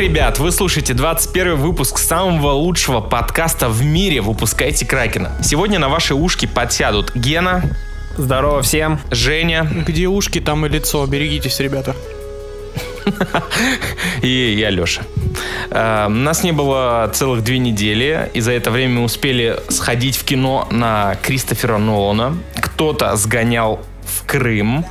ребят, вы слушаете 21 выпуск самого лучшего подкаста в мире «Выпускайте Кракена». Сегодня на ваши ушки подсядут Гена, Здорово всем. Женя Где ушки, там и лицо. Берегитесь, ребята. и я, Леша. Э, Нас не было целых две недели, и за это время мы успели сходить в кино на Кристофера Нолана. Кто-то сгонял в Крым.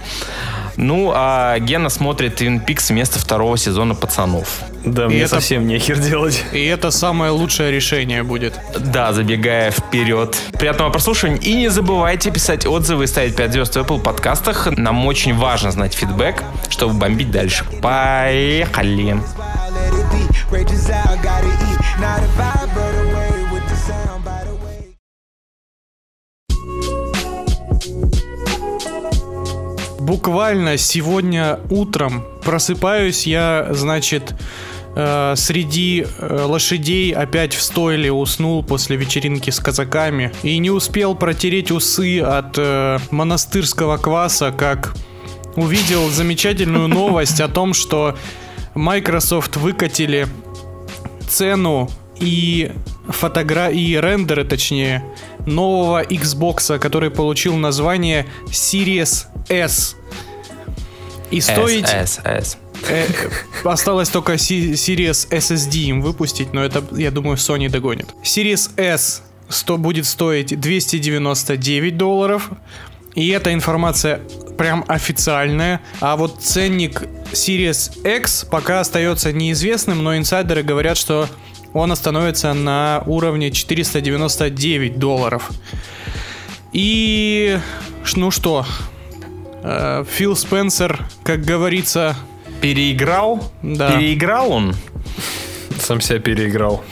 Ну, а Гена смотрит Твин Пикс вместо второго сезона «Пацанов». Да, И мне это- совсем нехер делать. И это самое лучшее решение будет. Да, забегая вперед. Приятного прослушивания. И не забывайте писать отзывы и ставить 5 звезд в Apple подкастах. Нам очень важно знать фидбэк, чтобы бомбить дальше. Поехали. let it be. Rages out, gotta eat. Not a vibe, but Буквально сегодня утром просыпаюсь я, значит, э, среди э, лошадей опять в стойле уснул после вечеринки с казаками и не успел протереть усы от э, монастырского кваса, как увидел замечательную новость о том, что Microsoft выкатили цену и фотогра и рендеры, точнее, нового Xbox, который получил название Series S. И стоить... С, С, С. э, осталось только Series SSD им выпустить, но это, я думаю, Sony догонит. Series S сто, будет стоить 299 долларов. И эта информация прям официальная. А вот ценник Series X пока остается неизвестным, но инсайдеры говорят, что он остановится на уровне 499 долларов. И ну что, э, Фил Спенсер, как говорится, Переиграл? Да. Переиграл он? Сам себя переиграл.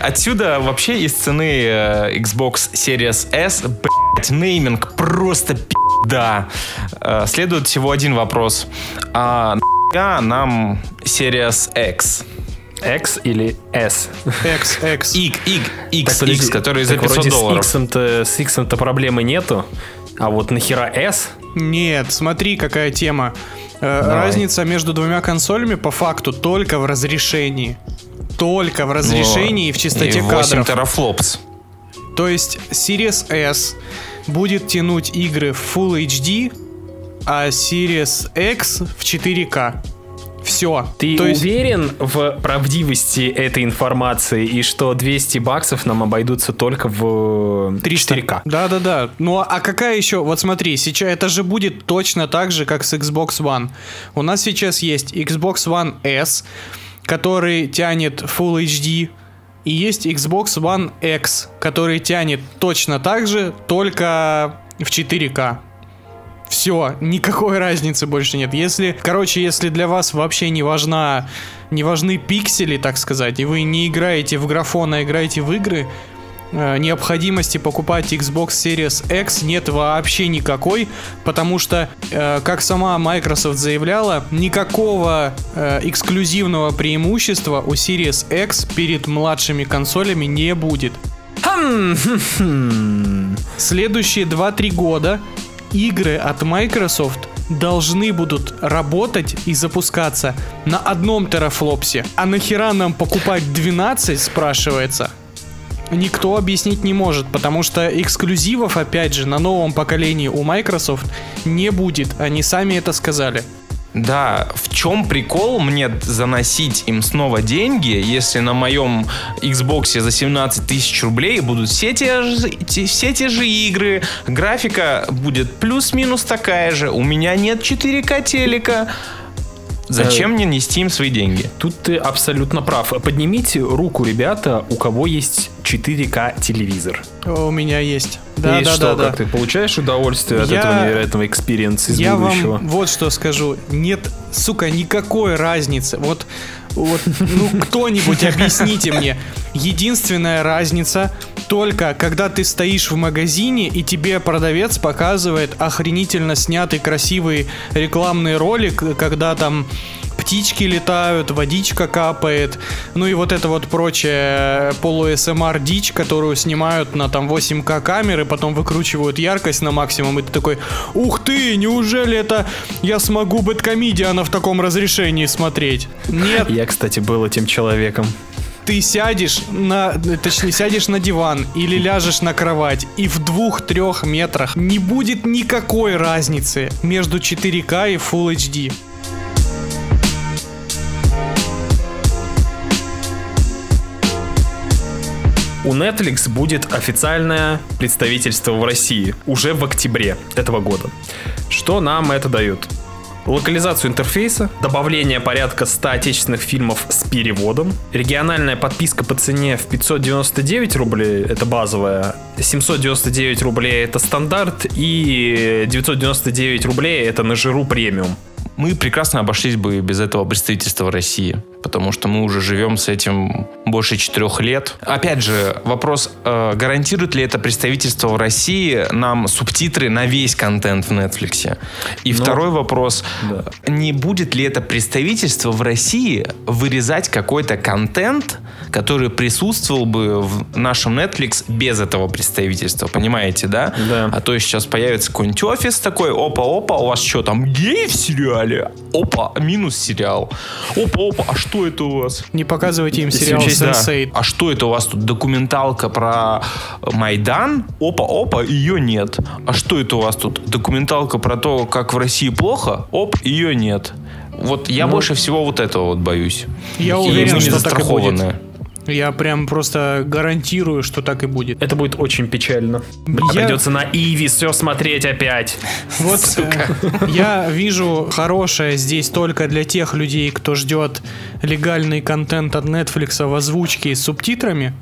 Отсюда вообще из цены э, Xbox Series S, блять, нейминг просто пи***да. Э, Следует всего один вопрос. А нам Series X? X или S? X, X. X, X, X, Так, X, который за так 500 вроде долларов. С X-то, с X-то проблемы нету. А вот нахера S? Нет, смотри, какая тема. Э, Давай. Разница между двумя консолями по факту только в разрешении. Только в разрешении и в частоте И 8 кадров. терафлопс. То есть Series S будет тянуть игры в Full HD, а Series X в 4К. Все. Ты То есть уверен в правдивости этой информации и что 200 баксов нам обойдутся только в 300. 4К? Да-да-да. Ну а какая еще? Вот смотри, сейчас это же будет точно так же, как с Xbox One. У нас сейчас есть Xbox One S, который тянет Full HD, и есть Xbox One X, который тянет точно так же, только в 4К. Все, никакой разницы больше нет. Если, короче, если для вас вообще не важна, не важны пиксели, так сказать, и вы не играете в графон, а играете в игры, э, необходимости покупать Xbox Series X нет вообще никакой, потому что, э, как сама Microsoft заявляла, никакого э, эксклюзивного преимущества у Series X перед младшими консолями не будет. Следующие 2-3 года игры от Microsoft должны будут работать и запускаться на одном терафлопсе. А нахера нам покупать 12, спрашивается? Никто объяснить не может, потому что эксклюзивов, опять же, на новом поколении у Microsoft не будет. Они сами это сказали. Да, в чем прикол мне заносить им снова деньги, если на моем Xbox за 17 тысяч рублей будут все те, же, все те же игры, графика будет плюс-минус такая же, у меня нет 4К телека. Зачем мне нести им свои деньги? Тут ты абсолютно прав. Поднимите руку, ребята, у кого есть 4К телевизор. У меня есть. Да, и да, что, да, как да. ты получаешь удовольствие от Я- этого невероятного экспириенса из Я будущего? вам вот что скажу. Нет, сука, никакой разницы. Вот, вот ну кто-нибудь объясните мне. Единственная разница только когда ты стоишь в магазине и тебе продавец показывает охренительно снятый красивый рекламный ролик, когда там птички летают, водичка капает, ну и вот это вот прочее полу-СМР дичь, которую снимают на там 8К камеры, потом выкручивают яркость на максимум, и ты такой, ух ты, неужели это я смогу Бэткомедиана в таком разрешении смотреть? Нет, Я, кстати, был этим человеком. Ты сядешь на, точнее, сядешь на диван или ляжешь на кровать, и в двух-трех метрах не будет никакой разницы между 4К и Full HD. У Netflix будет официальное представительство в России уже в октябре этого года. Что нам это дает? Локализацию интерфейса, добавление порядка 100 отечественных фильмов с переводом, региональная подписка по цене в 599 рублей, это базовая, 799 рублей это стандарт и 999 рублей это на жиру премиум. Мы прекрасно обошлись бы без этого представительства России, потому что мы уже живем с этим больше четырех лет. Опять же, вопрос, э, гарантирует ли это представительство в России нам субтитры на весь контент в Netflix? И Ну, второй вопрос, да. не будет ли это представительство в России вырезать какой-то контент, который присутствовал бы в нашем Netflix без этого представительства, понимаете, да? Да. А то сейчас появится какой-нибудь офис такой, опа-опа, у вас что там, гей в сериале? Опа, минус сериал. Опа-опа, а что это у вас? Не показывайте им сериал учесть, да. Sense8. А что это у вас тут, документалка про Майдан? Опа-опа, ее нет. А что это у вас тут, документалка про то, как в России плохо? Оп, ее нет. Вот я больше всего вот этого вот боюсь. Я И уверен, что так и будет. Я прям просто гарантирую, что так и будет. Это будет очень печально. Я- Придется на Иви все смотреть опять. Вот э, я вижу хорошее здесь только для тех людей, кто ждет легальный контент от Netflix в озвучке с субтитрами.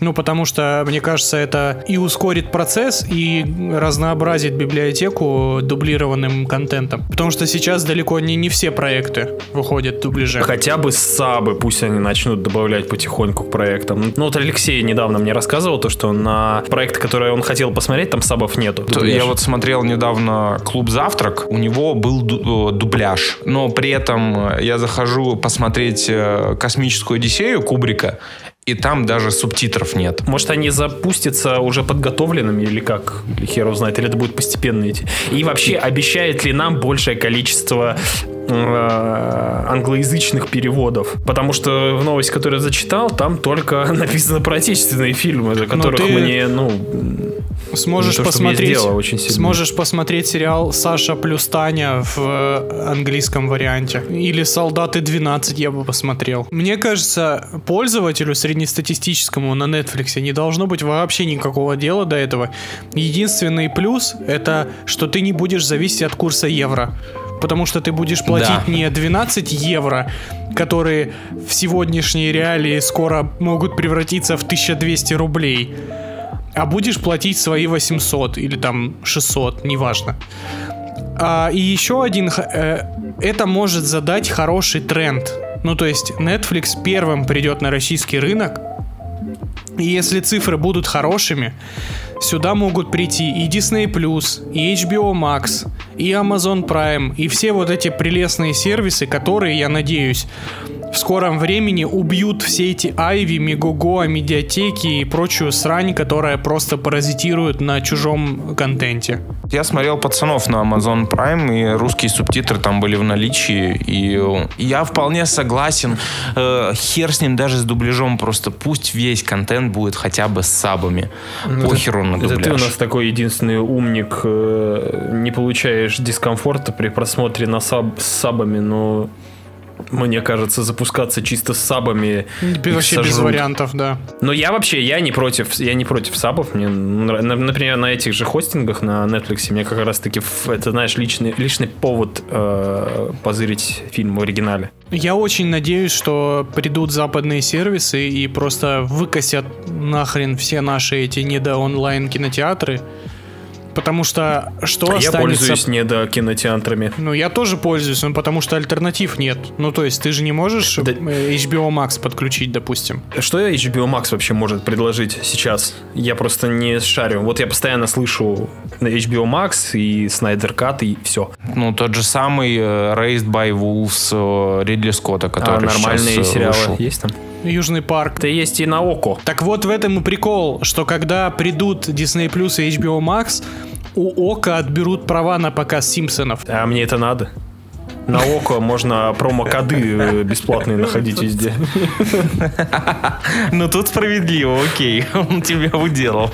Ну, потому что, мне кажется, это и ускорит процесс, и разнообразит библиотеку дублированным контентом. Потому что сейчас далеко не, не все проекты выходят в дубляже. Хотя бы сабы, пусть они начнут добавлять потихоньку к проектам. Ну вот Алексей недавно мне рассказывал то, что на проекты, которые он хотел посмотреть, там сабов нету. Дубляж. Я вот смотрел недавно «Клуб Завтрак», у него был э, дубляж, но при этом э, я захожу посмотреть э, «Космическую Одиссею» Кубрика, и там даже субтитров нет. Может, они запустятся уже подготовленными или как? Хер знает, или это будет постепенно идти. И вообще, обещает ли нам большее количество англоязычных переводов? Потому что в новости, которую я зачитал, там только написано про отечественные фильмы, за которых ты- мне, ну, Сможешь то, посмотреть, очень сильно. сможешь посмотреть сериал Саша плюс Таня в э, английском варианте. Или Солдаты 12 я бы посмотрел. Мне кажется, пользователю среднестатистическому на Netflix не должно быть вообще никакого дела до этого. Единственный плюс это, что ты не будешь зависеть от курса евро. Потому что ты будешь платить Да. не 12 евро, которые в сегодняшней реалии скоро могут превратиться в 1200 рублей, а будешь платить свои 800 или там 600, неважно. А, и еще один, э, это может задать хороший тренд. Ну, то есть Netflix первым придет на российский рынок, и если цифры будут хорошими, сюда могут прийти и Disney+, и HBO Max, и Amazon Prime, и все вот эти прелестные сервисы, которые, я надеюсь, в скором времени убьют все эти Айви, Мегого, медиатеки и прочую срань, которая просто паразитирует на чужом контенте. Я смотрел «Пацанов» на Amazon Prime, и русские субтитры там были в наличии, и я вполне согласен. Э, хер с ним даже с дубляжом, просто пусть весь контент будет хотя бы с сабами. Похеру на Это ты у дубляж. нас такой единственный умник, э, не получаешь дискомфорта при просмотре на саб, с сабами, но мне кажется, запускаться чисто с сабами Вообще без сожрут. вариантов, да. Но я вообще, я не против, я не против сабов. Мне, например, на этих же хостингах на Netflix мне как раз таки, это, знаешь, личный, личный повод э, позырить фильм в оригинале. Я очень надеюсь, что придут западные сервисы и просто выкосят нахрен все наши эти недо-онлайн кинотеатры. Потому что что А я останется... пользуюсь недокинотеатрами. Ну, я тоже пользуюсь, ну, потому что альтернатив нет. Ну, то есть, ты же не можешь Да- э, HBO Max подключить, допустим. Что HBO Max вообще может предложить сейчас? Я просто не шарю. Вот я постоянно слышу на HBO Max и Snyder Cut и все. Ну, тот же самый э, Raised by Wolves э, Ридли Скотта, А который нормальные сейчас, э, сериалы вышел. есть там? Южный парк. Это есть и на Око. Так вот в этом и прикол, что когда придут Disney Plus и HBO Max, у Ока отберут права на показ Симпсонов. А мне это надо. На Око можно промокоды э, бесплатные находить везде. Ну, тут справедливо, окей. Он тебя уделал.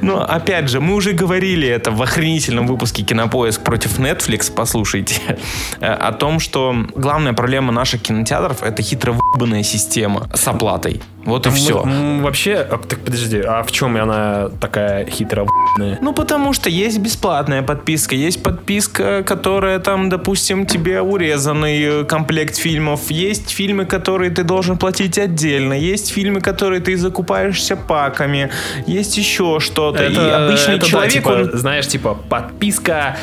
Но, опять же, мы уже говорили это в охренительном выпуске «Кинопоиск против Netflix», послушайте, э, о том, что главная проблема наших кинотеатров — это хитро система с оплатой. Вот и все. Вообще, так подожди, а в чем она такая хитро? Ну, потому что есть бесплатная подписка, есть подписка, которая там, допустим, тебе урезанный э, комплект фильмов, есть фильмы, которые ты должен платить отдельно, есть фильмы, которые ты закупаешься паками, есть еще что-то. И обычный это да, человек, типа, он... знаешь, типа подписка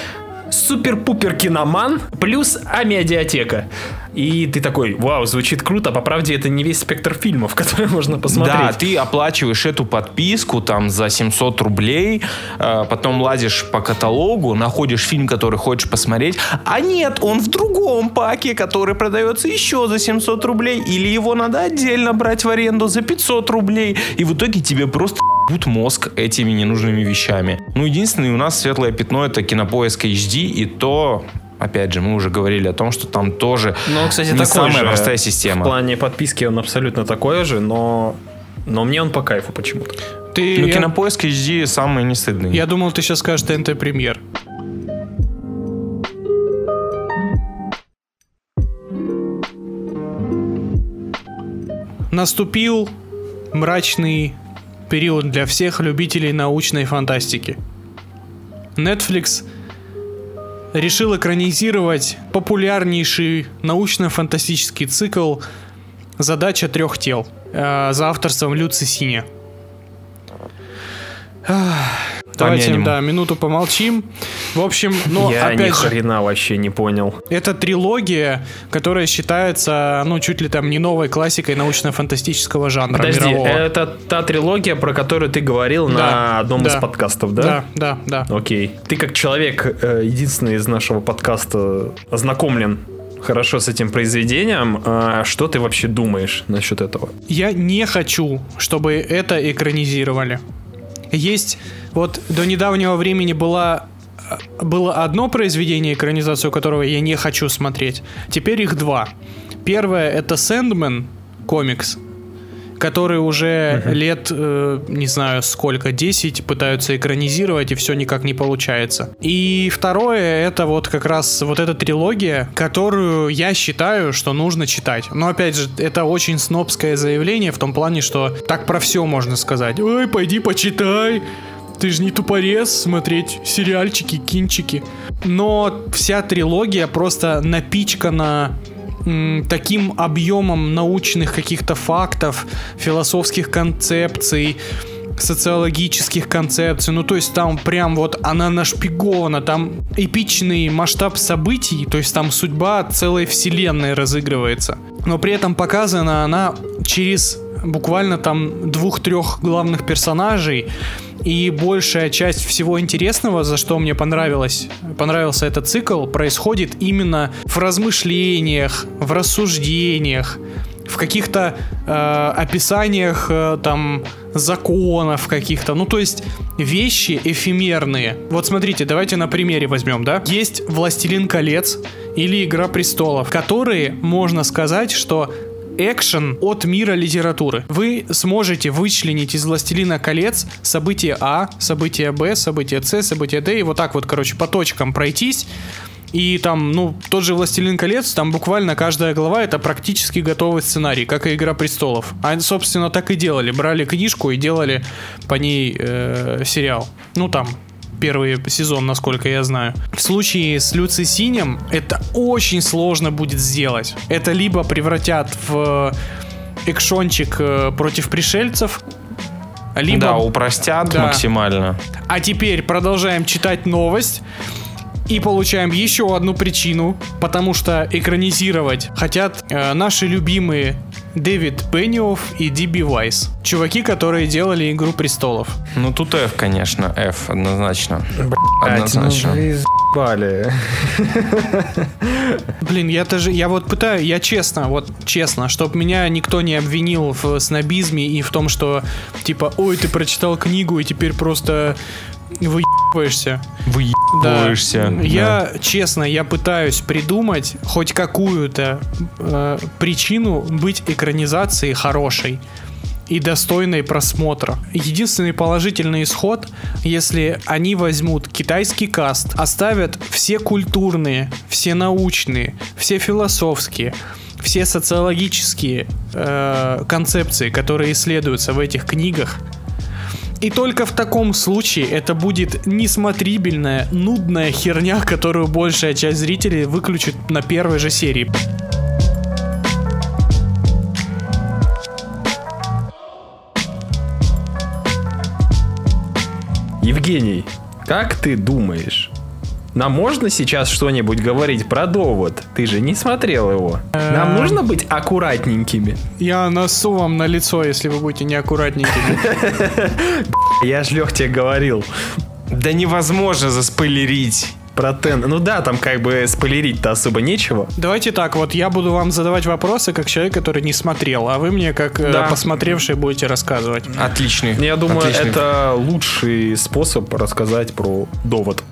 супер-пупер киноман плюс амедиатека. И ты такой, вау, звучит круто. По правде, это не весь спектр фильмов, которые можно посмотреть. Да, ты оплачиваешь эту подписку там за 700 рублей, э, потом лазишь по каталогу, находишь фильм, который хочешь посмотреть, а нет, он в другом паке, который продается еще за 700 рублей, или его надо отдельно брать в аренду за 500 рублей, и в итоге тебе просто ебут мозг этими ненужными вещами. Ну, единственное, у нас светлое пятно это кинопоиск HD, и то Опять же, мы уже говорили о том, что там тоже Ну, кстати, не такой самая же. простая В система. плане подписки он абсолютно такой же, но... Но мне он по кайфу почему-то. Ты, Ну, я, кинопоиск HD самый не стыдный. я думал, ты сейчас скажешь ТНТ Премьер. Наступил мрачный период для всех любителей научной фантастики. Netflix решил экранизировать популярнейший научно-фантастический цикл «Задача трех тел» э, за авторством Люци Синя. Давайте, Помянем. да, минуту помолчим. В общем, ну, Я ни опять же, хрена вообще не понял. это трилогия, которая считается, ну, чуть ли там не новой классикой научно-фантастического жанра Подожди, мирового. это та трилогия, про которую ты говорил Да, на одном из да. подкастов, Да, да, да. Окей. Ты как человек, э, единственный из нашего подкаста, ознакомлен хорошо с этим произведением. А Что ты вообще думаешь насчет этого? Я не хочу, чтобы это экранизировали. Есть, вот до недавнего времени была э, было одно произведение, экранизацию которого я не хочу смотреть. Теперь их два. Первое это Сэндмен комикс, который уже лет, э, не знаю сколько, 10 пытаются экранизировать, и все никак не получается. И второе, это вот как раз вот эта трилогия, которую я считаю, что нужно читать. Но опять же, это очень снобское заявление в том плане, что так про все можно сказать. Ой, пойди почитай. Ты же не тупорез смотреть сериальчики, кинчики. Но вся трилогия просто напичкана таким объемом научных каких-то фактов, философских концепций, социологических концепций. Ну, то есть там прям вот она нашпигована, там эпичный масштаб событий, то есть там судьба целой вселенной разыгрывается. Но при этом показана она через буквально там двух-трех главных персонажей, и большая часть всего интересного, за что мне понравилось, понравился этот цикл, происходит именно в размышлениях, в рассуждениях, в каких-то э, описаниях э, там законов каких-то. Ну, то есть вещи эфемерные. Вот смотрите, давайте на примере возьмем, да? Есть «Властелин колец» или «Игра престолов», которые, можно сказать, что экшен от мира литературы. Вы сможете вычленить из «Властелина колец» событие А, событие Б, событие С, событие Д, и вот так вот, короче, по точкам пройтись. И там, ну, тот же «Властелин колец», там буквально каждая глава — это практически готовый сценарий, как и «Игра престолов». Они, собственно, так и делали. Брали книжку и делали по ней э, сериал. Ну, там, первый сезон, насколько я знаю. В случае с Люци Синем это очень сложно будет сделать. Это либо превратят в экшончик э, против пришельцев, Либо... Да, упростят Да. максимально. А теперь продолжаем читать новость. И получаем еще одну причину, потому что экранизировать хотят э, наши любимые Дэвид Бенниофф и Диби Вайс. Чуваки, которые делали Игру Престолов. Ну тут F, конечно, F, однозначно. Блядь, Однозначно. ну вы заебали. Блин, я тоже, я вот пытаю, я честно, вот честно, чтобы меня никто не обвинил в снобизме и в том, что типа, ой, ты прочитал книгу и теперь просто выебываешься. Выебываешься. Да. Я, честно, я пытаюсь придумать хоть какую-то э, причину быть экранизацией хорошей и достойной просмотра. Единственный положительный исход, если они возьмут китайский каст, оставят все культурные, все научные, все философские, все социологические э, концепции, которые исследуются в этих книгах, и только в таком случае это будет несмотрибельная, нудная херня, которую большая часть зрителей выключит на первой же серии. Евгений, как ты думаешь, нам можно сейчас что-нибудь говорить про довод? Ты же не смотрел его. Нам нужно быть аккуратненькими. Я носу вам на лицо, если вы будете неаккуратненькими. Я ж Лех тебе говорил Да невозможно заспойлерить. про Тен. Ну да, там как бы спойлерить-то особо нечего. Давайте так, вот я буду вам задавать вопросы как человек, который не смотрел, а вы мне как э, Да. посмотревший будете рассказывать. Отличный. Я думаю, отличный. это лучший способ рассказать про довод.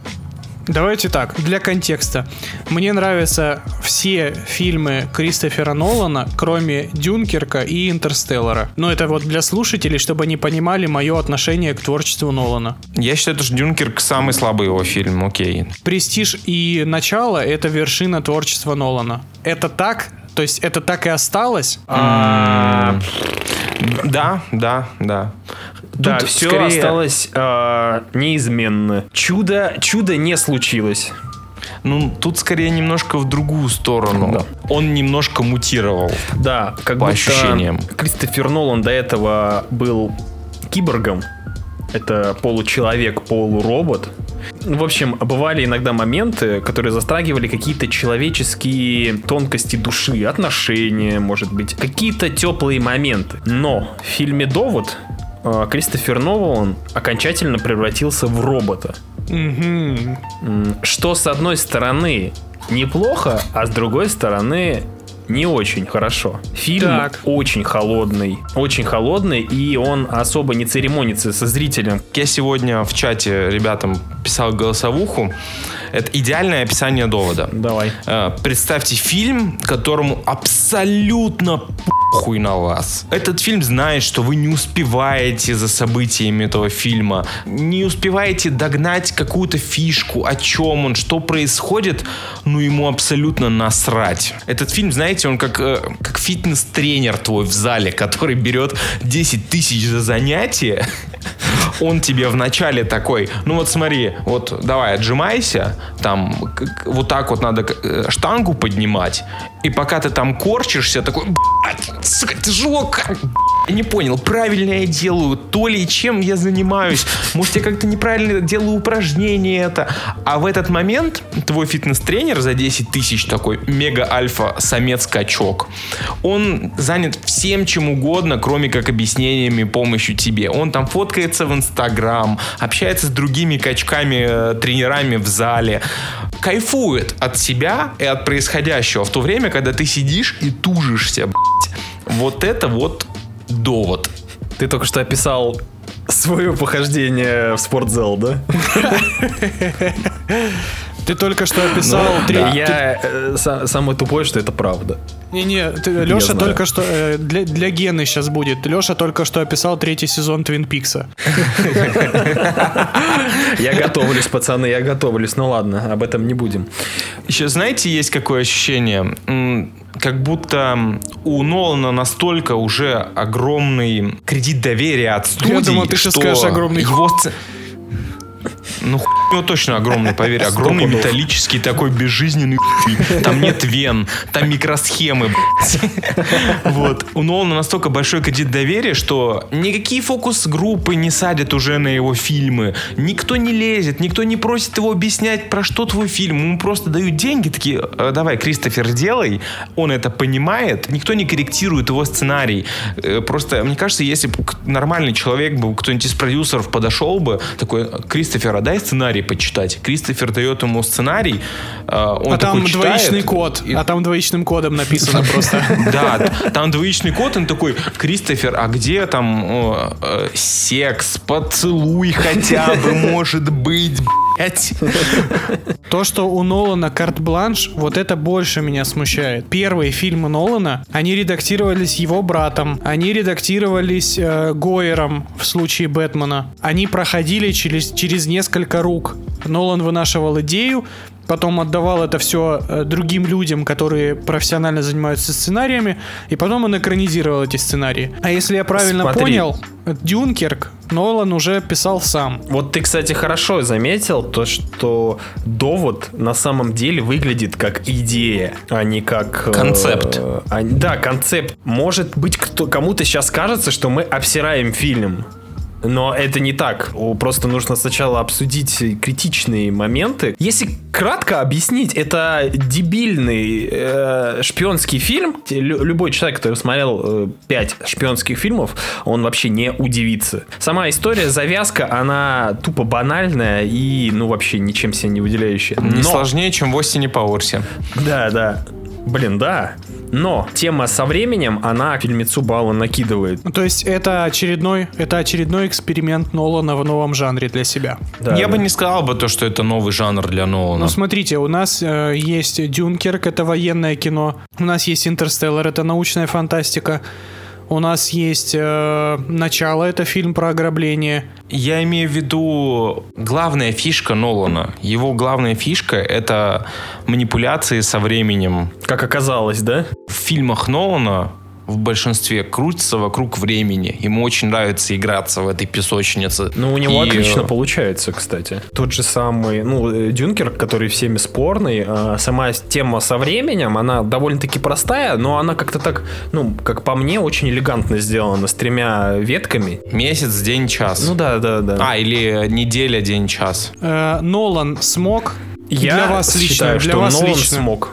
Давайте так, для контекста. Мне нравятся все фильмы Кристофера Нолана, кроме Дюнкерка и Интерстеллара. Но это вот для слушателей, чтобы они понимали мое отношение к творчеству Нолана. Я считаю, что Дюнкерк самый слабый его фильм, окей. Престиж и начало это вершина творчества Нолана. Это так? То есть это так и осталось? А, Да, да, да. Да, Тут все скорее- осталось э, неизменно. Чудо, чудо не случилось. Ну, тут скорее немножко в другую сторону. Да. Он немножко мутировал. Да, как По будто ощущениям. Кристофер Нолан до этого был киборгом. Это получеловек, полуробот. В общем, бывали иногда моменты, которые застрагивали какие-то человеческие тонкости души, отношения, может быть, какие-то теплые моменты. Но в фильме «Довод» Кристофер Нолан окончательно превратился в робота. М, Что с одной стороны неплохо, а с другой стороны не очень хорошо. Фильм Так. очень холодный, очень холодный, и он особо не церемонится со зрителем. Я сегодня в чате ребятам писал голосовуху. Это идеальное описание довода. Давай. Э, Представьте фильм, которому абсолютно похуй на вас. Этот фильм знает, что вы не успеваете за событиями этого фильма, не успеваете догнать какую-то фишку, о чем он, что происходит, ну ему абсолютно насрать. Этот фильм, знаете, он как, э, как фитнес-тренер твой в зале, который берет 10 тысяч за занятие, он тебе вначале такой, ну вот смотри, вот давай отжимайся, там вот так вот надо э, штангу поднимать, и пока ты там корчишься, такой, «Блядь, сука, тяжело, как, я не понял, правильно я делаю, то ли чем я занимаюсь, может я как-то неправильно делаю упражнение это, а в этот момент твой фитнес-тренер за 10 тысяч такой мега-альфа-самец-качок, он занят всем чем угодно, кроме как объяснениями, помощью тебе. Он там фоткается в Инстаграм, общается с другими качками, э, тренерами в зале, кайфует от себя и от происходящего в то время, когда ты сидишь и тужишься, блядь. Вот это вот довод. Ты только что описал свое похождение в спортзал, да? Ты только что описал три... Я э, са- самое тупое, что это правда. Не-не, Леша только что... э, для, для Гены сейчас будет. Леша только что описал третий сезон Твин Пикса. Я готовлюсь, пацаны, я готовлюсь. Ну ладно, об этом не будем. Еще знаете, есть какое ощущение? Как будто у Нолана настолько уже огромный кредит доверия от студии, думал, ты сейчас что скажешь огромный его... Ну, хуй него точно огромный, поверь, огромный металлический такой безжизненный хуй. Там нет вен, там микросхемы, блядь. Вот. У Нолана настолько большой кредит доверия, что никакие фокус-группы не садят уже на его фильмы. Никто не лезет, никто не просит его объяснять, про что твой фильм. Ему просто дают деньги, такие, «Э, давай, Кристофер, делай. Он это понимает. Никто не корректирует его сценарий. Э, Просто, мне кажется, если бы нормальный человек был, кто-нибудь из продюсеров подошел бы, такой, Кристофер, а дай сценарий почитать. Кристофер дает ему сценарий, э, он а там читает, двоичный код. и- А там двоичным кодом написано просто. да, там двоичный код, он такой, Кристофер, а где там э, секс, поцелуй хотя бы, может быть. То, что у Нолана карт-бланш, вот это больше меня смущает. Первые фильмы Нолана, они редактировались его братом, они редактировались э, Гойером в случае Бэтмена. Они проходили через, через несколько рук. Нолан вынашивал идею, потом отдавал это все другим людям, которые профессионально занимаются сценариями, и потом он экранизировал эти сценарии. А если я правильно Смотри. понял, Дюнкерк Нолан уже писал сам. Вот ты, кстати, хорошо заметил то, что довод на самом деле выглядит как идея, а не как... э, Концепт. а- да, концепт. Может быть, кто, кому-то сейчас кажется, что мы обсираем фильм. Но это не так. Просто нужно сначала обсудить критичные моменты. Если кратко объяснить, это дебильный э, шпионский фильм. Лю- Любой человек, который смотрел э, пять шпионских фильмов, он вообще не удивится. Сама история, завязка, она тупо банальная и, ну, вообще ничем себя не выделяющая. Не Но- сложнее, чем в Остине Пауэрсе. да, да. Блин, да. Но тема со временем, она фильмецу баллы накидывает. Ну, То есть это очередной, это очередной эксперимент Нолана в новом жанре для себя. Да, Я да. бы не сказал бы то, что это новый жанр для Нолана. Ну, смотрите, у нас э, есть Дюнкерк, это военное кино. У нас есть Интерстеллар, это научная фантастика. У нас есть э, Начало, это фильм про ограбление. Я имею в виду главная фишка Нолана. Его главная фишка — это манипуляции со временем. Как оказалось, да? В фильмах Нолана в большинстве крутится вокруг времени. Ему очень нравится играться в этой песочнице. Ну, у него И, отлично э, получается, кстати. Тот же самый, ну, э, Дюнкер, который всеми спорный, а сама тема со временем, она довольно-таки простая, но она как-то так, ну, как по мне, очень элегантно сделана, с тремя ветками. Месяц, день, час. Ну да, да, да. А, или неделя, день, час. Э, Нолан смог. Я для вас лично, считаю, для что вас Нолан лично. смог.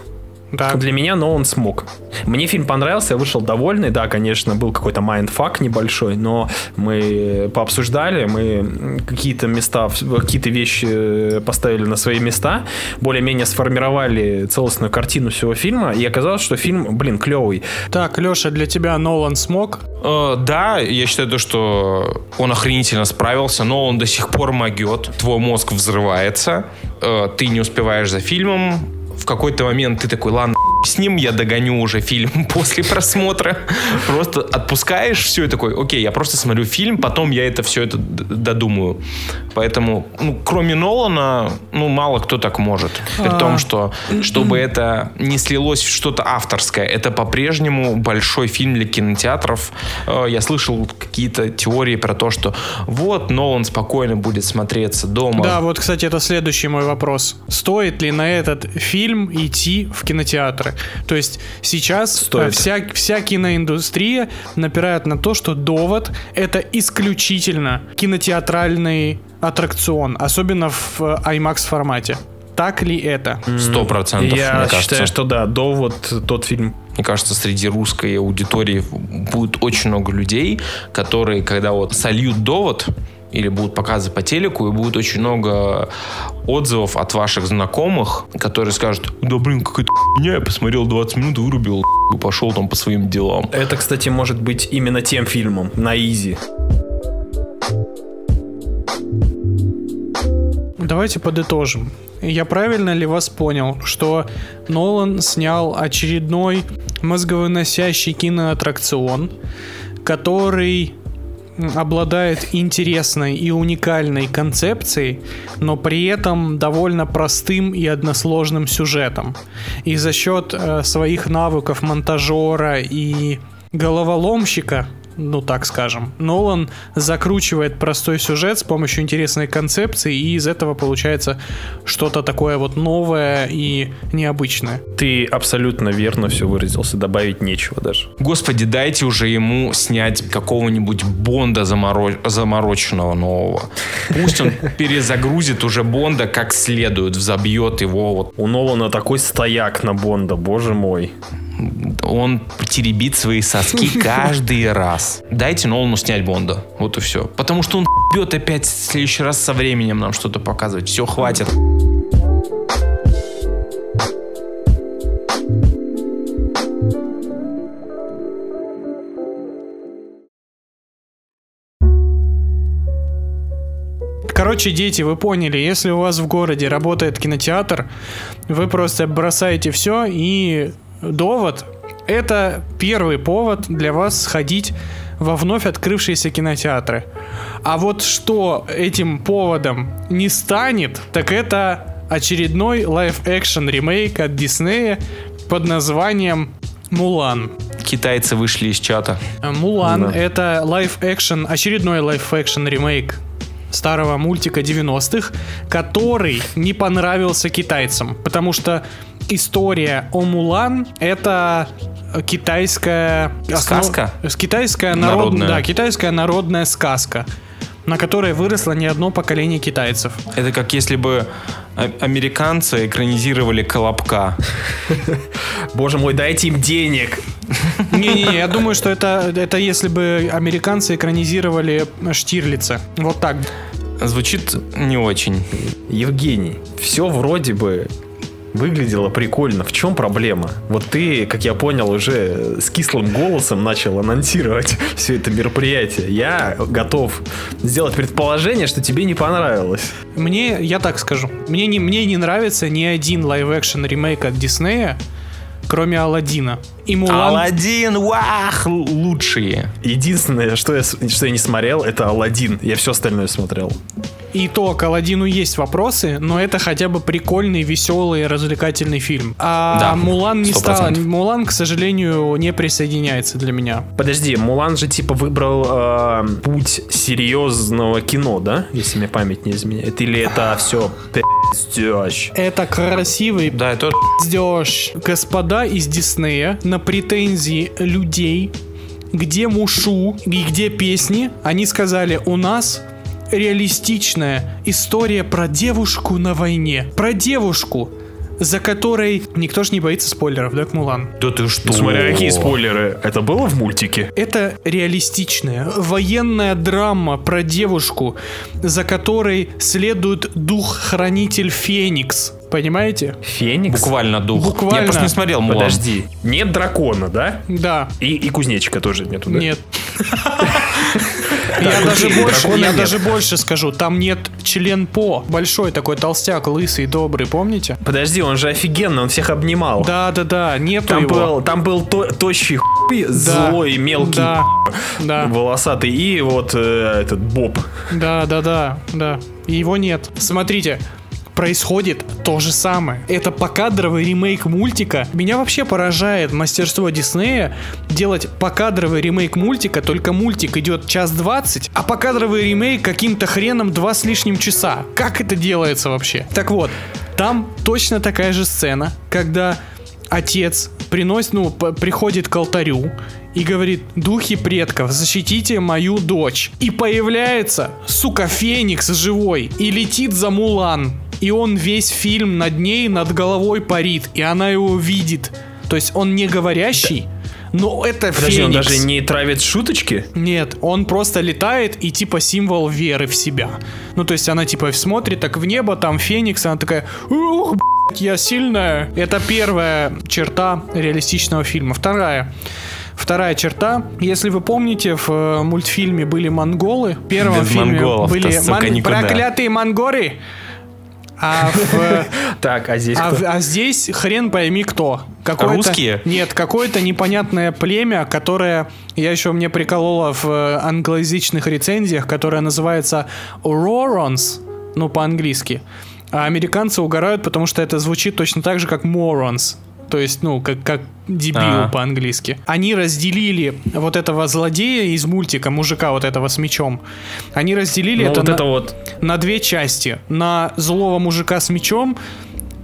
Так. Для меня Нолан смог. Мне фильм понравился, я вышел довольный. Да, конечно, был какой-то mindfuck небольшой, но мы пообсуждали, мы какие-то места, какие-то вещи поставили на свои места, более-менее сформировали целостную картину всего фильма, и оказалось, что фильм, блин, клевый. Так, Леша, для тебя Нолан смог. Э, да, я считаю то, что он охренительно справился, но он до сих пор могет. Твой мозг взрывается, э, ты не успеваешь за фильмом. В какой-то момент ты такой, ладно, с ним я догоню уже фильм после просмотра. Просто отпускаешь все и такой, окей, я просто смотрю фильм, потом я это все это додумаю. Поэтому, ну, кроме Нолана, ну, мало кто так может. При А. том, что чтобы это не слилось в что-то авторское, это по-прежнему большой фильм для кинотеатров. Э, Я слышал какие-то теории про то, что вот Нолан спокойно будет смотреться дома. Да, вот, кстати, это следующий мой вопрос. Стоит ли на этот фильм идти в кинотеатры? То есть сейчас Стоит. э, вся, вся киноиндустрия напирает на то, что довод это исключительно кинотеатральный аттракцион, особенно в э, IMAX формате. Так ли это? Сто процентов, Я мне считаю, кажется. что да, довод тот фильм. Мне кажется, среди русской аудитории будет очень много людей, которые, когда вот сольют довод, или будут показывать по телеку, и будет очень много отзывов от ваших знакомых, которые скажут, да блин, какая-то хуйня, я посмотрел 20 минут, вырубил и пошел там по своим делам. Это, кстати, может быть именно тем фильмом, на Изи. Давайте подытожим. Я правильно ли вас понял, что Нолан снял очередной мозговыносящий киноаттракцион, который обладает интересной и уникальной концепцией, но при этом довольно простым и односложным сюжетом. И за счет э, своих навыков монтажера и головоломщика ну так скажем. Нолан закручивает простой сюжет с помощью интересной концепции, и из этого получается что-то такое вот новое и необычное. Ты абсолютно верно все выразился, добавить нечего даже. Господи, дайте уже ему снять какого-нибудь Бонда заморо- замороченного нового. Пусть он перезагрузит уже Бонда как следует, взобьет его. Вот. У Нолана такой стояк на Бонда, боже мой. Он теребит свои соски каждый раз. Дайте Нолану снять Бонда. Вот и все. Потому что он бьет опять в следующий раз со временем нам что-то показывать. Все, хватит. Короче, дети, вы поняли, если у вас в городе работает кинотеатр, вы просто бросаете все и довод это первый повод для вас сходить во вновь открывшиеся кинотеатры. А вот что этим поводом не станет, так это очередной live-action ремейк от Диснея под названием Мулан. Китайцы вышли из чата. Мулан Да. это live-action, очередной live-action ремейк старого мультика 90-х, который не понравился китайцам, потому что история о Мулан это китайская Сказка? основ- китайская народ- Народная. да, китайская народная сказка, на которой выросло не одно поколение китайцев. Это как если бы а- американцы экранизировали Колобка. Боже мой, дайте им денег. Не-не-не, я думаю, что это, это если бы американцы экранизировали Штирлица. Вот так. Звучит не очень. Евгений, все вроде бы выглядело прикольно. В чем проблема? Вот ты, как я понял, уже с кислым голосом начал анонсировать все это мероприятие. Я готов сделать предположение, что тебе не понравилось. Мне, я так скажу, мне не, мне не нравится ни один live-action ремейк от Диснея, кроме Алладина. И Мулан... Алладин, вах, лучшие. Единственное, что я, что я не смотрел, это Алладин. Я все остальное смотрел. И то, к Алладину есть вопросы, но это хотя бы прикольный, веселый, развлекательный фильм. А Да, Мулан не сто стал. процентов. Мулан, к сожалению, не присоединяется для меня. Подожди, Мулан же типа выбрал э, путь серьезного кино, да? Если мне память не изменяет. Или это все пиздёж? Это красивый Да, это пиздеж. Господа из Диснея на претензии людей, где Мушу и где песни, они сказали, у нас реалистичная история про девушку на войне. Про девушку, за которой никто ж не боится спойлеров, да, к Мулан? Да ты что? Смотря какие спойлеры. Это было в мультике? Это реалистичная военная драма про девушку, за которой следует дух-хранитель Феникс. Понимаете? Феникс? Буквально дух. Буквально. Я просто не смотрел Мулан. Подожди. Нет дракона, да? Да. И, и кузнечика тоже нету, да? Нет. Я даже больше, я нет. даже больше скажу, там нет член По, большой такой толстяк, лысый, добрый, помните? Подожди, он же офигенный, он всех обнимал. Да, да, да, нету Там его. был, там был то- тощий хуй, Да, злой, мелкий, Да, да, волосатый и вот э, этот Боб. да, да, да, да. И Его нет. Смотрите, происходит то же самое. Это покадровый ремейк мультика. Меня вообще поражает мастерство Диснея делать покадровый ремейк мультика, только мультик идет час двадцать, а покадровый ремейк каким-то хреном два с лишним часа. Как это делается вообще? Так вот, там точно такая же сцена, когда отец приносит, ну, приходит к алтарю и говорит, духи предков, защитите мою дочь. И появляется, сука, Феникс живой и летит за Мулан. И он весь фильм над ней, над головой парит, и она его видит. То есть он не говорящий, но это Подожди, он Феникс. даже не травит шуточки? Нет, он просто летает и типа символ веры в себя. Ну, то есть она типа смотрит так в небо, там Феникс, она такая, ух, блядь, я сильная. Это первая черта реалистичного фильма. Вторая. Вторая черта, если вы помните, в э, мультфильме были монголы. В первом Без фильме были никуда. проклятые монгоры. А, в, Так, а здесь а, кто? а здесь хрен пойми кто. Какое-то- Русские? Нет, какое-то непонятное племя, которое я еще мне приколола в э, англоязычных рецензиях, которое называется Rorons, ну по-английски. А американцы угорают, потому что это звучит точно так же, как Morons то есть, ну, как, как дебил А. по-английски. Они разделили вот этого злодея из мультика, мужика вот этого с мечом. Они разделили Ну, это, вот на, это вот на две части. На злого мужика с мечом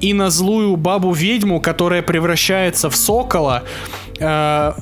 и на злую бабу-ведьму, которая превращается в сокола, э,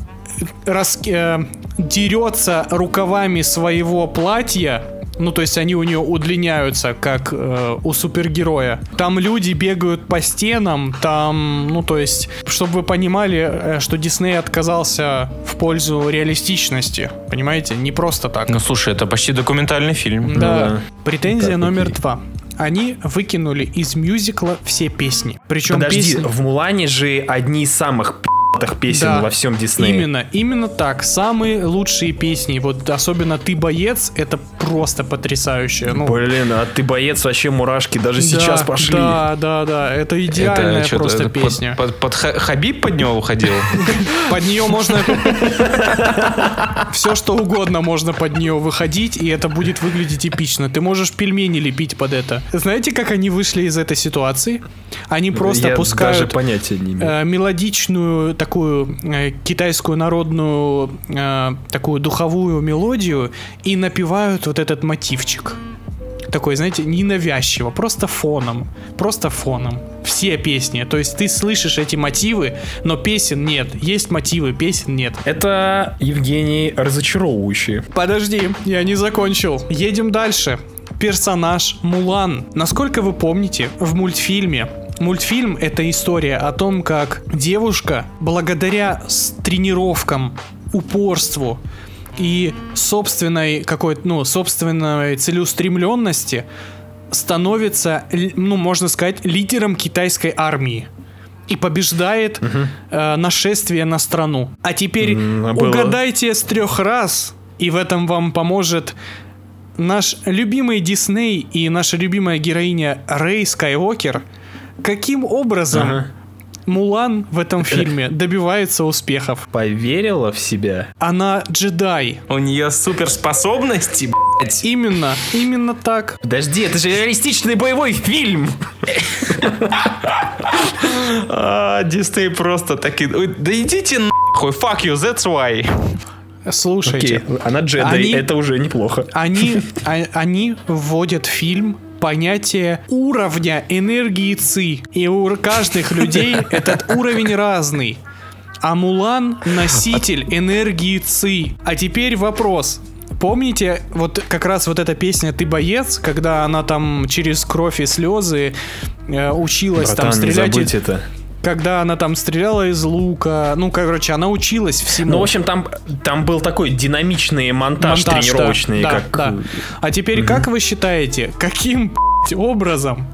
рас- э, дерется рукавами своего платья. Ну, то есть они у нее удлиняются, как э, у супергероя. Там люди бегают по стенам, там, ну, то есть, чтобы вы понимали, э, что Дисней отказался в пользу реалистичности. Понимаете? Не просто так. Ну, слушай, это почти документальный фильм. Да. да. Претензия Так, номер окей. два. Они выкинули из мюзикла все песни. Причем Подожди, песни... в Мулане же одни из самых пи***тых песен Да, во всем Диснее. Именно, именно так. Самые лучшие песни. Вот особенно ты боец, это просто потрясающе. Ну, Блин, а ты боец, вообще мурашки даже да, сейчас пошли. Да, да, да. Это идеальная Это просто это под- песня. Под, под Ха- Хабиб под него уходил? Под нее можно... Все что угодно можно под нее выходить, и это будет выглядеть эпично. Ты можешь пельмени лепить под это. Знаете, как они вышли из этой ситуации? Они просто даже пускают понятия не имею. э, мелодичную такую э, китайскую народную э, такую духовую мелодию и напевают вот этот мотивчик. Такой, знаете, ненавязчиво, просто фоном. Просто фоном. Все песни. То есть ты слышишь эти мотивы, но песен нет. Есть мотивы, песен нет. Это, Евгений, разочаровывающий. Подожди, я не закончил. Едем дальше. Персонаж Мулан. Насколько вы помните, в мультфильме Мультфильм — это история о том, как девушка, благодаря тренировкам, упорству и собственной какой-то, ну, собственной целеустремленности становится, ну, можно сказать, лидером китайской армии и побеждает э, нашествие на страну. А теперь а было? угадайте с трех раз, и в этом вам поможет наш любимый Дисней и наша любимая героиня Рэй Скайуокер. Каким образом Ага. Мулан в этом фильме добивается успехов? Поверила в себя. Она джедай. У нее суперспособности, блядь. Именно, именно так. Подожди, это же реалистичный боевой фильм. А, Дисней просто таки... Ой, Да идите нахуй, fuck you, that's why. Слушайте, Окей, она джедай, Они- это уже неплохо. они, а- они вводят фильм понятие уровня энергии ЦИ. И у каждых людей этот уровень разный. А Мулан носитель энергии ЦИ. А теперь вопрос. Помните, вот как раз вот эта песня «Ты боец», когда она там через кровь и слезы э, училась там Братан, не стрелять, забудь и- это. Когда она там стреляла из лука, ну, короче, она училась всему. Ну, в общем, там, там был такой динамичный монтаж, Монтаж, тренировочный, да, как... да. А теперь как вы считаете, каким образом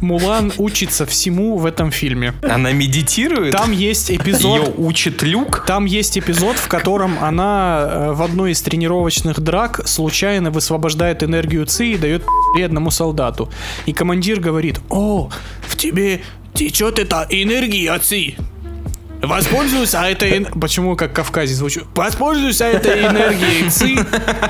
Мулан учится всему в этом фильме? Она медитирует? Там есть Ее эпизод. учит Люк? Там есть эпизод, в котором она э, в одной из тренировочных драк случайно высвобождает энергию ЦИ и дает одному солдату. И командир говорит, о, в тебе течет эта энергия ЦИ. Воспользуйся этой... эн- Почему как Кавказе звучит? Воспользуйся этой энергией ЦИ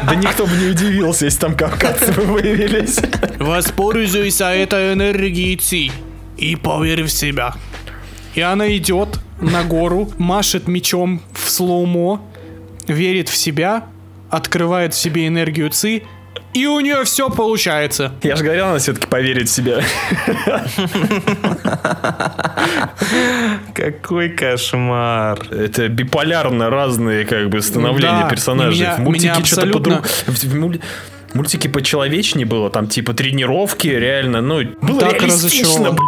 Да никто бы не удивился, если там кавказцы бы появились. Воспользуйся этой энергией Ци и поверь в себя. И она идет на гору, машет мечом в слоумо, верит в себя, открывает в себе энергию Ци, и у нее все получается. Я же говорил, она все-таки поверит в себя. Какой кошмар. Это биполярно разные как бы становления персонажей. в мультике что-то по-другому. В, в муль- в мультике почеловечнее было, там типа тренировки, реально, ну, было Так разочарован.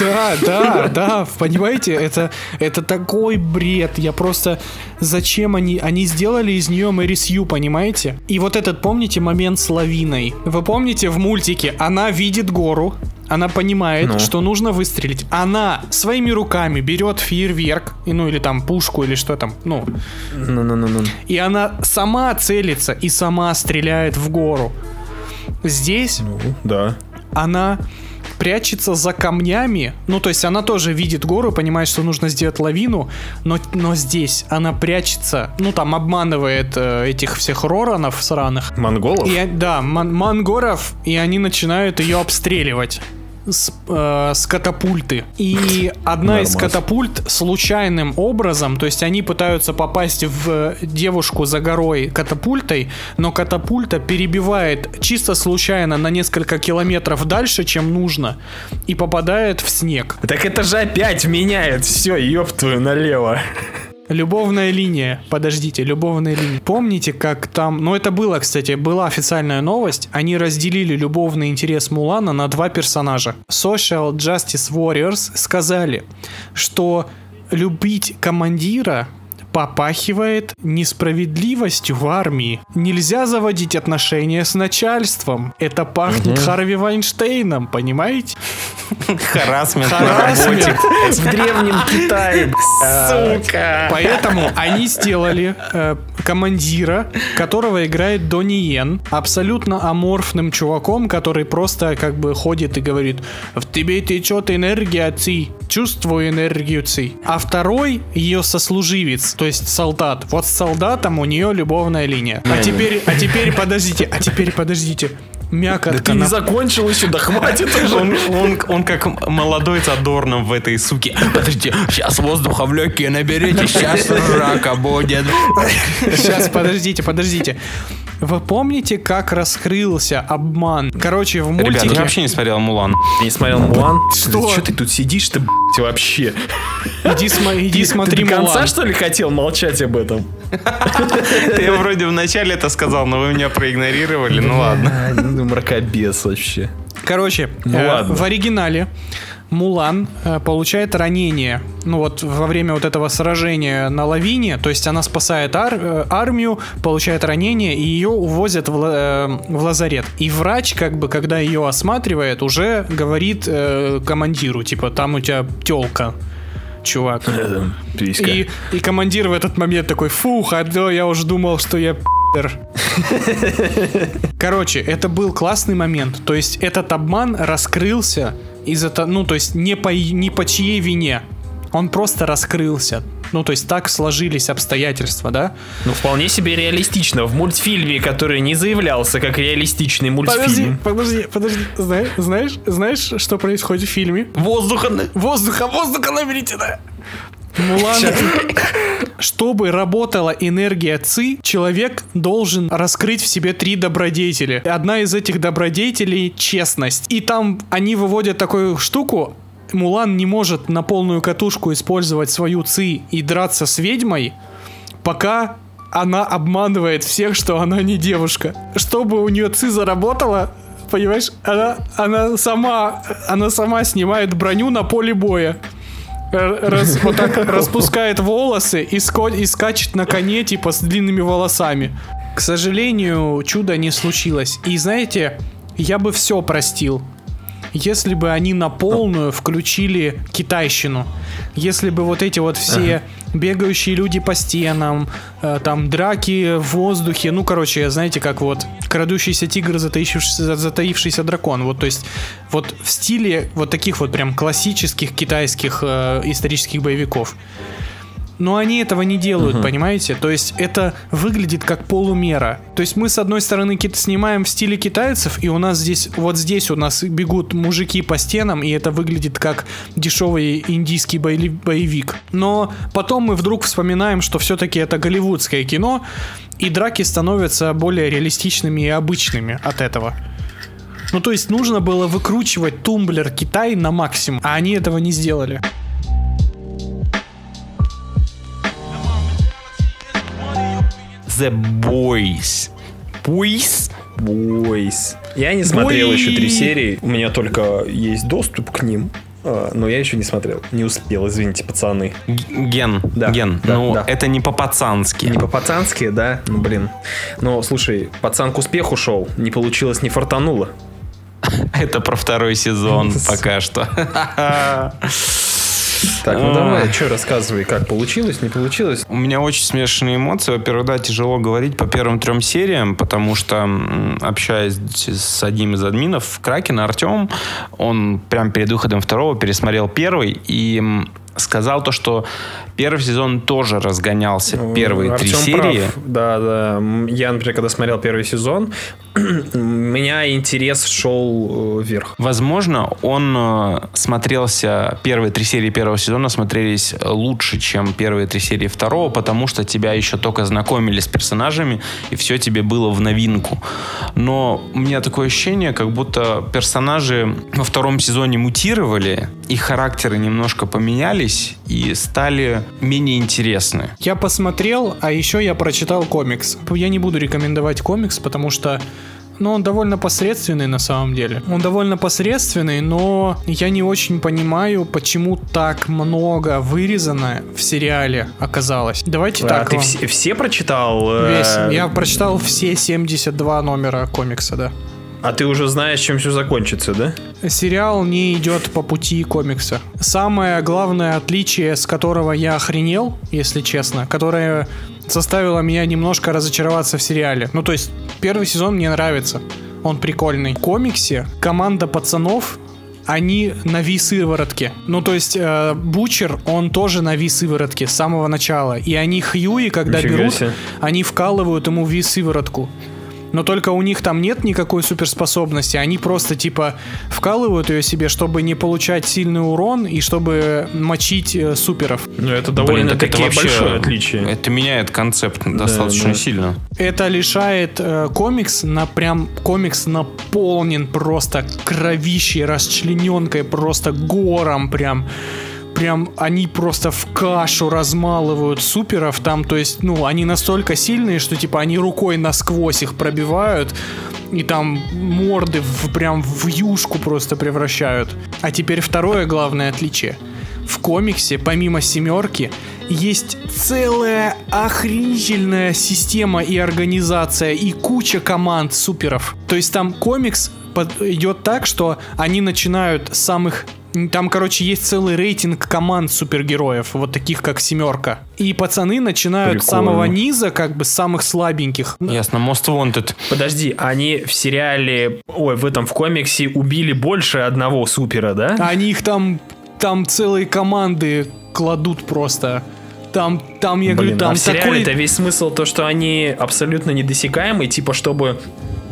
Да, да, да, понимаете, это, это такой бред. Я просто... Зачем они... Они сделали из нее Мэри Сью, понимаете? И вот этот, помните, момент с лавиной? Вы помните в мультике, она видит гору, она понимает, Ну. что нужно выстрелить. Она своими руками берет фейерверк, и, ну или там пушку, или что там, ну. Ну-ну-ну-ну. И она сама целится и сама стреляет в гору. Здесь Ну, да. она прячется за камнями. Ну, то есть она тоже видит гору, понимает, что нужно сделать лавину, но, но здесь она прячется, ну, там обманывает э, этих всех роранов сраных. Монголов? И, да, ман- мангоров, и они начинают ее обстреливать. С, э, с катапульты. И одна из катапульт случайным образом, то есть они пытаются попасть в девушку за горой катапультой, но катапульта перебивает чисто случайно на несколько километров дальше, чем нужно, и попадает в снег. Так это же опять меняет все, ёб твою налево. Любовная линия. Подождите, любовная линия. Помните, как там... Ну, это было, кстати, была официальная новость. Они разделили любовный интерес Мулана на два персонажа. Social Justice Warriors сказали, что любить командира попахивает несправедливостью в армии. Нельзя заводить отношения с начальством. Это пахнет Харви Вайнштейном, понимаете? Харасмент работе. В древнем Китае, сука. Поэтому они сделали э, командира, которого играет Донни Йен, абсолютно аморфным чуваком, который просто как бы ходит и говорит «В тебе течет энергия, Ци, чувствую энергию, Ци». А второй ее сослуживец, то есть солдат. Вот с солдатом у нее любовная линия. А теперь, а теперь подождите, а теперь подождите. Мякотка Ты не закончил еще, да хватит уже. Он, он, он как молодой Задорнов в этой суке. Подожди, сейчас воздуха в легкие наберите, сейчас рака будет. Сейчас, подождите, подождите. Вы помните, как раскрылся обман? Короче, в Ребят, мультике... я вообще не смотрел Мулан. Я не смотрел Мулан. Что? Что ты тут сидишь-то, блядь, вообще? Иди, сма- иди Ты- смотри Ты до конца, Мулан. что ли, хотел молчать об этом? Я вроде в начале это сказал, но вы меня проигнорировали. Ну ладно. Ну, Мракобес вообще. Короче, Ну э, ладно. в оригинале Мулан э, получает ранение, ну вот во время вот этого сражения на лавине, то есть она спасает ар- э, армию, получает ранение и ее увозят в, э, в лазарет. И врач, как бы, когда ее осматривает, уже говорит э, командиру, типа, там у тебя телка, чувак. Писька. И, и командир в этот момент такой, фух, а я уже думал, что я пи***р». Короче, это был классный момент. То есть этот обман раскрылся из-за того, ну, то есть не по, не по чьей вине. Он просто раскрылся. Ну, то есть так сложились обстоятельства, да? Ну, вполне себе реалистично. В мультфильме, который не заявлялся как реалистичный Подожди, мультфильм. подожди, подожди. Знаешь, знаешь, знаешь, что происходит в фильме? Воздуха. Воздуха, воздуха наберите, да. Мулан, чтобы работала энергия ЦИ, человек должен раскрыть в себе три добродетели. Одна из этих добродетелей — честность. И там они выводят такую штуку, Мулан не может на полную катушку использовать свою ЦИ и драться с ведьмой, пока она обманывает всех, что она не девушка. Чтобы у нее ЦИ заработала, понимаешь, она, она сама, она сама снимает броню на поле боя. Раз- вот так распускает волосы и, ско- и скачет на коне, типа, с длинными волосами. К сожалению, чуда не случилось. И знаете, я бы все простил. Если бы они на полную включили китайщину, если бы вот эти вот все бегающие люди по стенам, э, там драки в воздухе, ну короче, знаете, как вот крадущийся тигр, затаившийся, затаившийся дракон, вот то есть вот в стиле вот таких вот прям классических китайских э, исторических боевиков. Но они этого не делают, понимаете? То есть это выглядит как полумера. То есть мы с одной стороны кит- снимаем в стиле китайцев, и у нас здесь, вот здесь у нас бегут мужики по стенам, и это выглядит как дешевый индийский боевик. Но потом мы вдруг вспоминаем, что все-таки это голливудское кино, и драки становятся более реалистичными и обычными от этого. Ну, то есть нужно было выкручивать тумблер Китай на максимум, а они этого не сделали. The Boys. Boys? Бойс. Я не смотрел Boys. еще три серии. У меня только есть доступ к ним. А, Но я еще не смотрел. Не успел, извините, пацаны. Ген. Да, Ген. да, ну, да. это не по-пацански. Не по-пацански, да? Ну, блин. Но, слушай, пацан к успеху шел. Не получилось, не фартануло. Это про второй сезон пока что. Так, ну А. давай, что рассказывай, как получилось, не получилось? У меня очень смешанные эмоции. Во-первых, да, тяжело говорить по первым трем сериям, потому что, общаясь с одним из админов Кракена, Артем, он прям перед выходом второго пересмотрел первый, и сказал то, что первый сезон тоже разгонялся первые три Артем серии. прав. Да, да. Я, например, когда смотрел первый сезон, у меня интерес шел э, вверх. Возможно, он э, смотрелся, первые три серии первого сезона смотрелись лучше, чем первые три серии второго, потому что тебя еще только знакомили с персонажами, и все тебе было в новинку. Но у меня такое ощущение, как будто персонажи во втором сезоне мутировали, их характеры немножко поменялись и стали менее интересны. Я посмотрел, а еще я прочитал комикс. Я не буду рекомендовать комикс, потому что ну, он довольно посредственный на самом деле. Он довольно посредственный, но я не очень понимаю, почему так много вырезано в сериале оказалось. Давайте А так. ты вам. все, все прочитал? э, Весь. Я прочитал все 72 номера комикса, да. А ты уже знаешь, чем все закончится, да? Сериал не идет по пути комикса. Самое главное отличие, с которого я охренел, если честно, которое заставило меня немножко разочароваться в сериале. Ну, то есть, первый сезон мне нравится. Он прикольный. В комиксе команда пацанов они на Ви-сыворотке. Ну, то есть, э, Бучер, он тоже на Ви-сыворотке с самого начала. И они Хьюи, когда Нифига берут, себе. они вкалывают ему Ви-сыворотку. Но только у них там нет никакой суперспособности. Они просто типа вкалывают ее себе, чтобы не получать сильный урон и чтобы мочить э, суперов. Ну, это довольно-таки так это вообще- большое отличие. Это меняет концепт достаточно да. сильно. Это лишает э, комикс на прям комикс наполнен просто кровищей, расчлененкой, просто гором прям. Прям они просто в кашу размалывают суперов там, то есть, ну, они настолько сильные, что типа они рукой насквозь их пробивают и там морды в, прям в юшку просто превращают. А теперь второе главное отличие. В комиксе, помимо семерки, есть целая охренительная система и организация, и куча команд суперов. То есть там комикс под- идет так, что они начинают с самых там, короче, есть целый рейтинг команд супергероев, вот таких как семерка. И пацаны начинают с Прикольно. самого низа, как бы с самых слабеньких. Ясно, Most Wanted. Подожди, они в сериале, ой, в этом в комиксе убили больше одного супера, да? Они их там, там целые команды кладут просто. Там, там, я говорю, Блин, там а в сериале-то такой... весь смысл то, что они абсолютно недосягаемые, типа, чтобы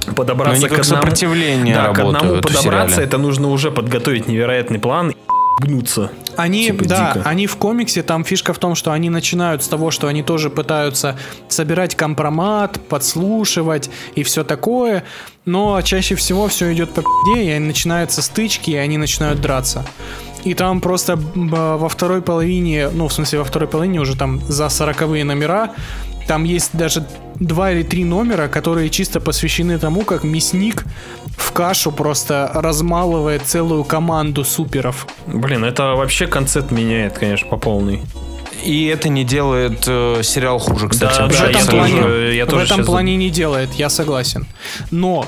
Но подобраться они к как одному... сопротивление да, к одному подобраться, сериале. это нужно уже подготовить невероятный план и гнуться. Они, Типа да, дико. они в комиксе, там фишка в том, что они начинают с того, что они тоже пытаются собирать компромат, подслушивать и все такое, но чаще всего все идет по пи***де, и начинаются стычки, и они начинают драться. И там просто во второй половине, ну, в смысле, во второй половине уже там за сороковые номера, там есть даже два или три номера, которые чисто посвящены тому, как мясник в кашу просто размалывает целую команду суперов. Блин, это вообще концепт меняет, конечно, по полной. И это не делает э, сериал хуже, кстати. Да, вообще в этом я абсолютно. тоже- я в тоже этом щас- плане не делает, я согласен. Но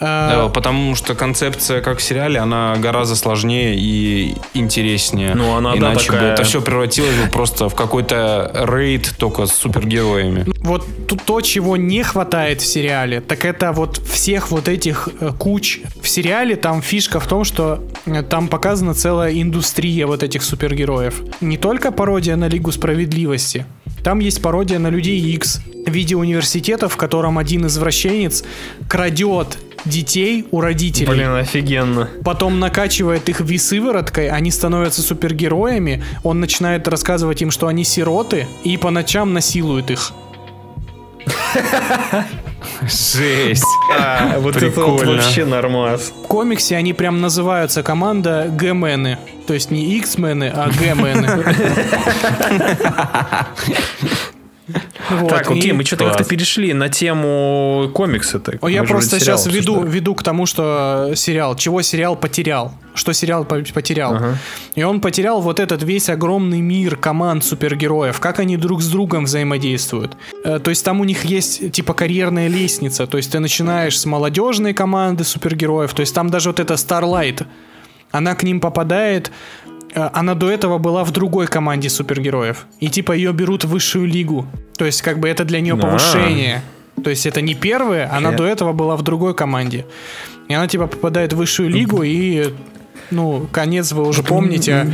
э, Потому что концепция, как в сериале, она гораздо сложнее и интереснее. Ну, она, да, Иначе бы такая. это все превратилось бы просто в какой-то рейд только с супергероями. вот тут то, чего не хватает в сериале, так это вот всех вот этих э, куч. В сериале там фишка в том, что э, там показана целая индустрия вот этих супергероев. Не только пародия на Лигу Справедливости. Там есть пародия на Людей X в виде университета, в котором один извращенец крадет детей у родителей. Блин, офигенно. потом накачивает их ви-сывороткой, они становятся супергероями, он начинает рассказывать им, что они сироты, и по ночам насилует их. Жесть. А, вот это вот вообще нормас. В комиксе они прям называются команда Г-мены. То есть не X-мены, а Г-мены. Вот, так, окей, и- мы что-то как-то перешли на тему комикса-то. О, Я Мы просто сейчас веду, веду к тому, что сериал, чего сериал потерял, что сериал по- потерял. Ага. И он потерял вот этот весь огромный мир команд супергероев, как они друг с другом взаимодействуют. Э, То есть там у них есть типа карьерная лестница, то есть ты начинаешь с молодежной команды супергероев, то есть там даже вот эта Starlight, она к ним попадает, она до этого была в другой команде супергероев. И типа ее берут в высшую лигу. То есть как бы это для нее А. повышение. То есть это не первая, она до этого была в другой команде. И она типа попадает в высшую лигу и ну, конец вы уже помните.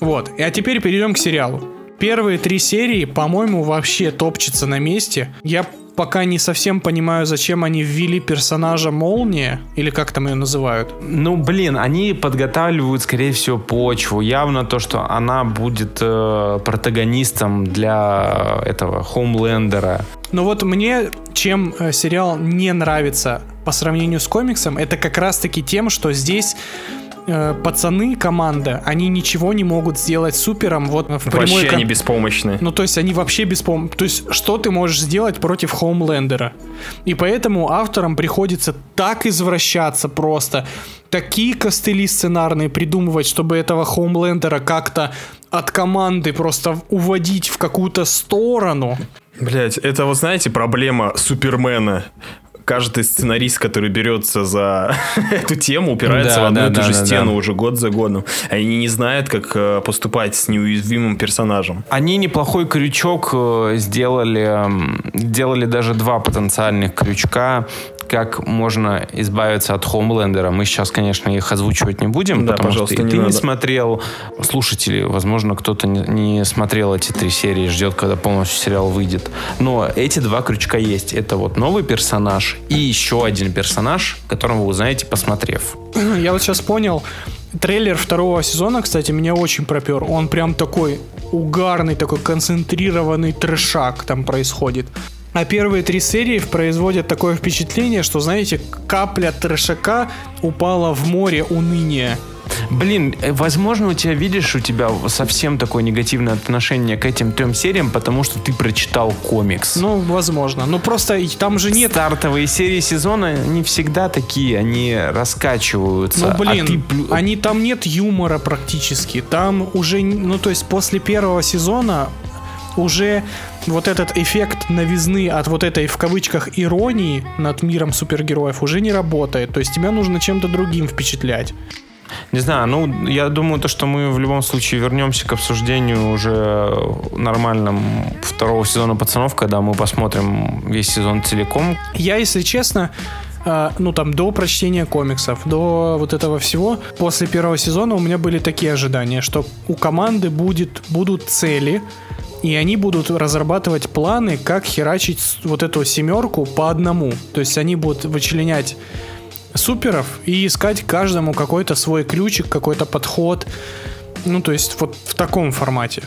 Вот. А теперь перейдем к сериалу. Первые три серии, по-моему, вообще топчутся на месте. Я пока не совсем понимаю, зачем они ввели персонажа Молния, или как там ее называют. Ну, блин, они подготавливают, скорее всего, почву. Явно то, что она будет э, протагонистом для этого Хоумлендера. Но вот мне чем э, сериал не нравится по сравнению с комиксом, это как раз-таки тем, что здесь э, пацаны, команда, они ничего не могут сделать супером вот в прямой Вообще кон- они беспомощны. Ну, то есть они вообще беспом... То есть что ты можешь сделать против Хоумлендера? И поэтому авторам приходится так извращаться просто, такие костыли сценарные придумывать, чтобы этого Хоумлендера как-то от команды просто уводить в какую-то сторону. Блять, это вот знаете проблема Супермена. Каждый сценарист, который берется за эту тему, упирается Да, в одну да, и ту да, же да, стену да. уже год за годом. Они не знают, как э, поступать с неуязвимым персонажем. Они неплохой крючок э, сделали, м, сделали даже два потенциальных крючка, как можно избавиться от Хоумлендера. Мы сейчас, конечно, их озвучивать не будем, Да, потому что и не ты не надо. смотрел, слушатели, возможно, кто-то не, не смотрел эти три серии, ждет, когда полностью сериал выйдет. Но эти два крючка есть. Это вот новый персонаж и еще один персонаж, которого вы узнаете, посмотрев. Я вот сейчас понял, трейлер второго сезона, кстати, меня очень пропер. Он прям такой угарный, такой концентрированный трешак там происходит. А первые три серии производят такое впечатление, что, знаете, капля трешака упала в море уныния. Блин, э, возможно, у тебя, видишь, у тебя совсем такое негативное отношение к этим трем сериям, потому что ты прочитал комикс. Ну, возможно. Ну, просто там же нет... Стартовые серии сезона не всегда такие, они раскачиваются. Ну, а блин, ты плю- они там нет юмора практически. Там уже, ну, то есть после первого сезона уже вот этот эффект новизны от вот этой, в кавычках, иронии над миром супергероев уже не работает. То есть тебя нужно чем-то другим впечатлять. Не знаю, ну, я думаю, то, что мы в любом случае вернемся к обсуждению уже нормальном второго сезона пацанов, когда мы посмотрим весь сезон целиком. Я, если честно, э, ну там до прочтения комиксов, до вот этого всего, после первого сезона у меня были такие ожидания, что у команды будет, будут цели, и они будут разрабатывать планы, как херачить вот эту семерку по одному. То есть они будут вычленять суперов и искать каждому какой-то свой ключик, какой-то подход. Ну, то есть вот в таком формате.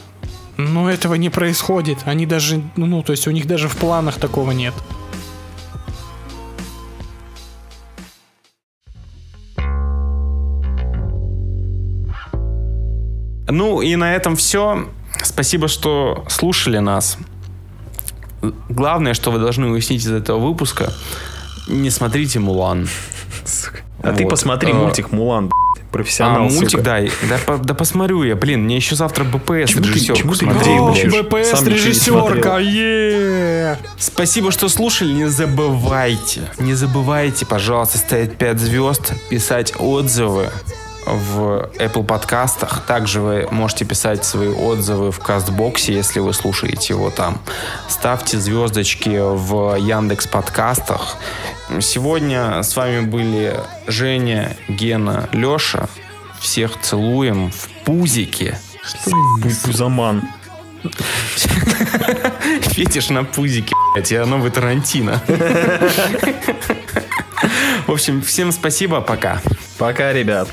Но этого не происходит. Они даже, ну, то есть у них даже в планах такого нет. Ну и на этом все. Спасибо, что слушали нас. Главное, что вы должны уяснить из этого выпуска, не смотрите Мулан. А ты посмотри А, мультик Мулан, б***ь, А, профессионал, мультик, сука. да, да, да посмотрю я, блин, мне еще завтра БПС Чему режиссер чему ты учишь? блин. БПС Сам режиссерка, е Спасибо, что слушали. Не забывайте, не забывайте, пожалуйста, ставить 5 звезд, писать отзывы в Apple подкастах. Также вы можете писать свои отзывы в Кастбоксе, если вы слушаете его там. Ставьте звездочки в Яндекс подкастах. Сегодня с вами были Женя, Гена, Леша. Всех целуем в пузике. Пу- Пузаман. Фетиш на пузике, блядь, я новый Тарантино. В общем, всем спасибо, пока. Пока, ребят.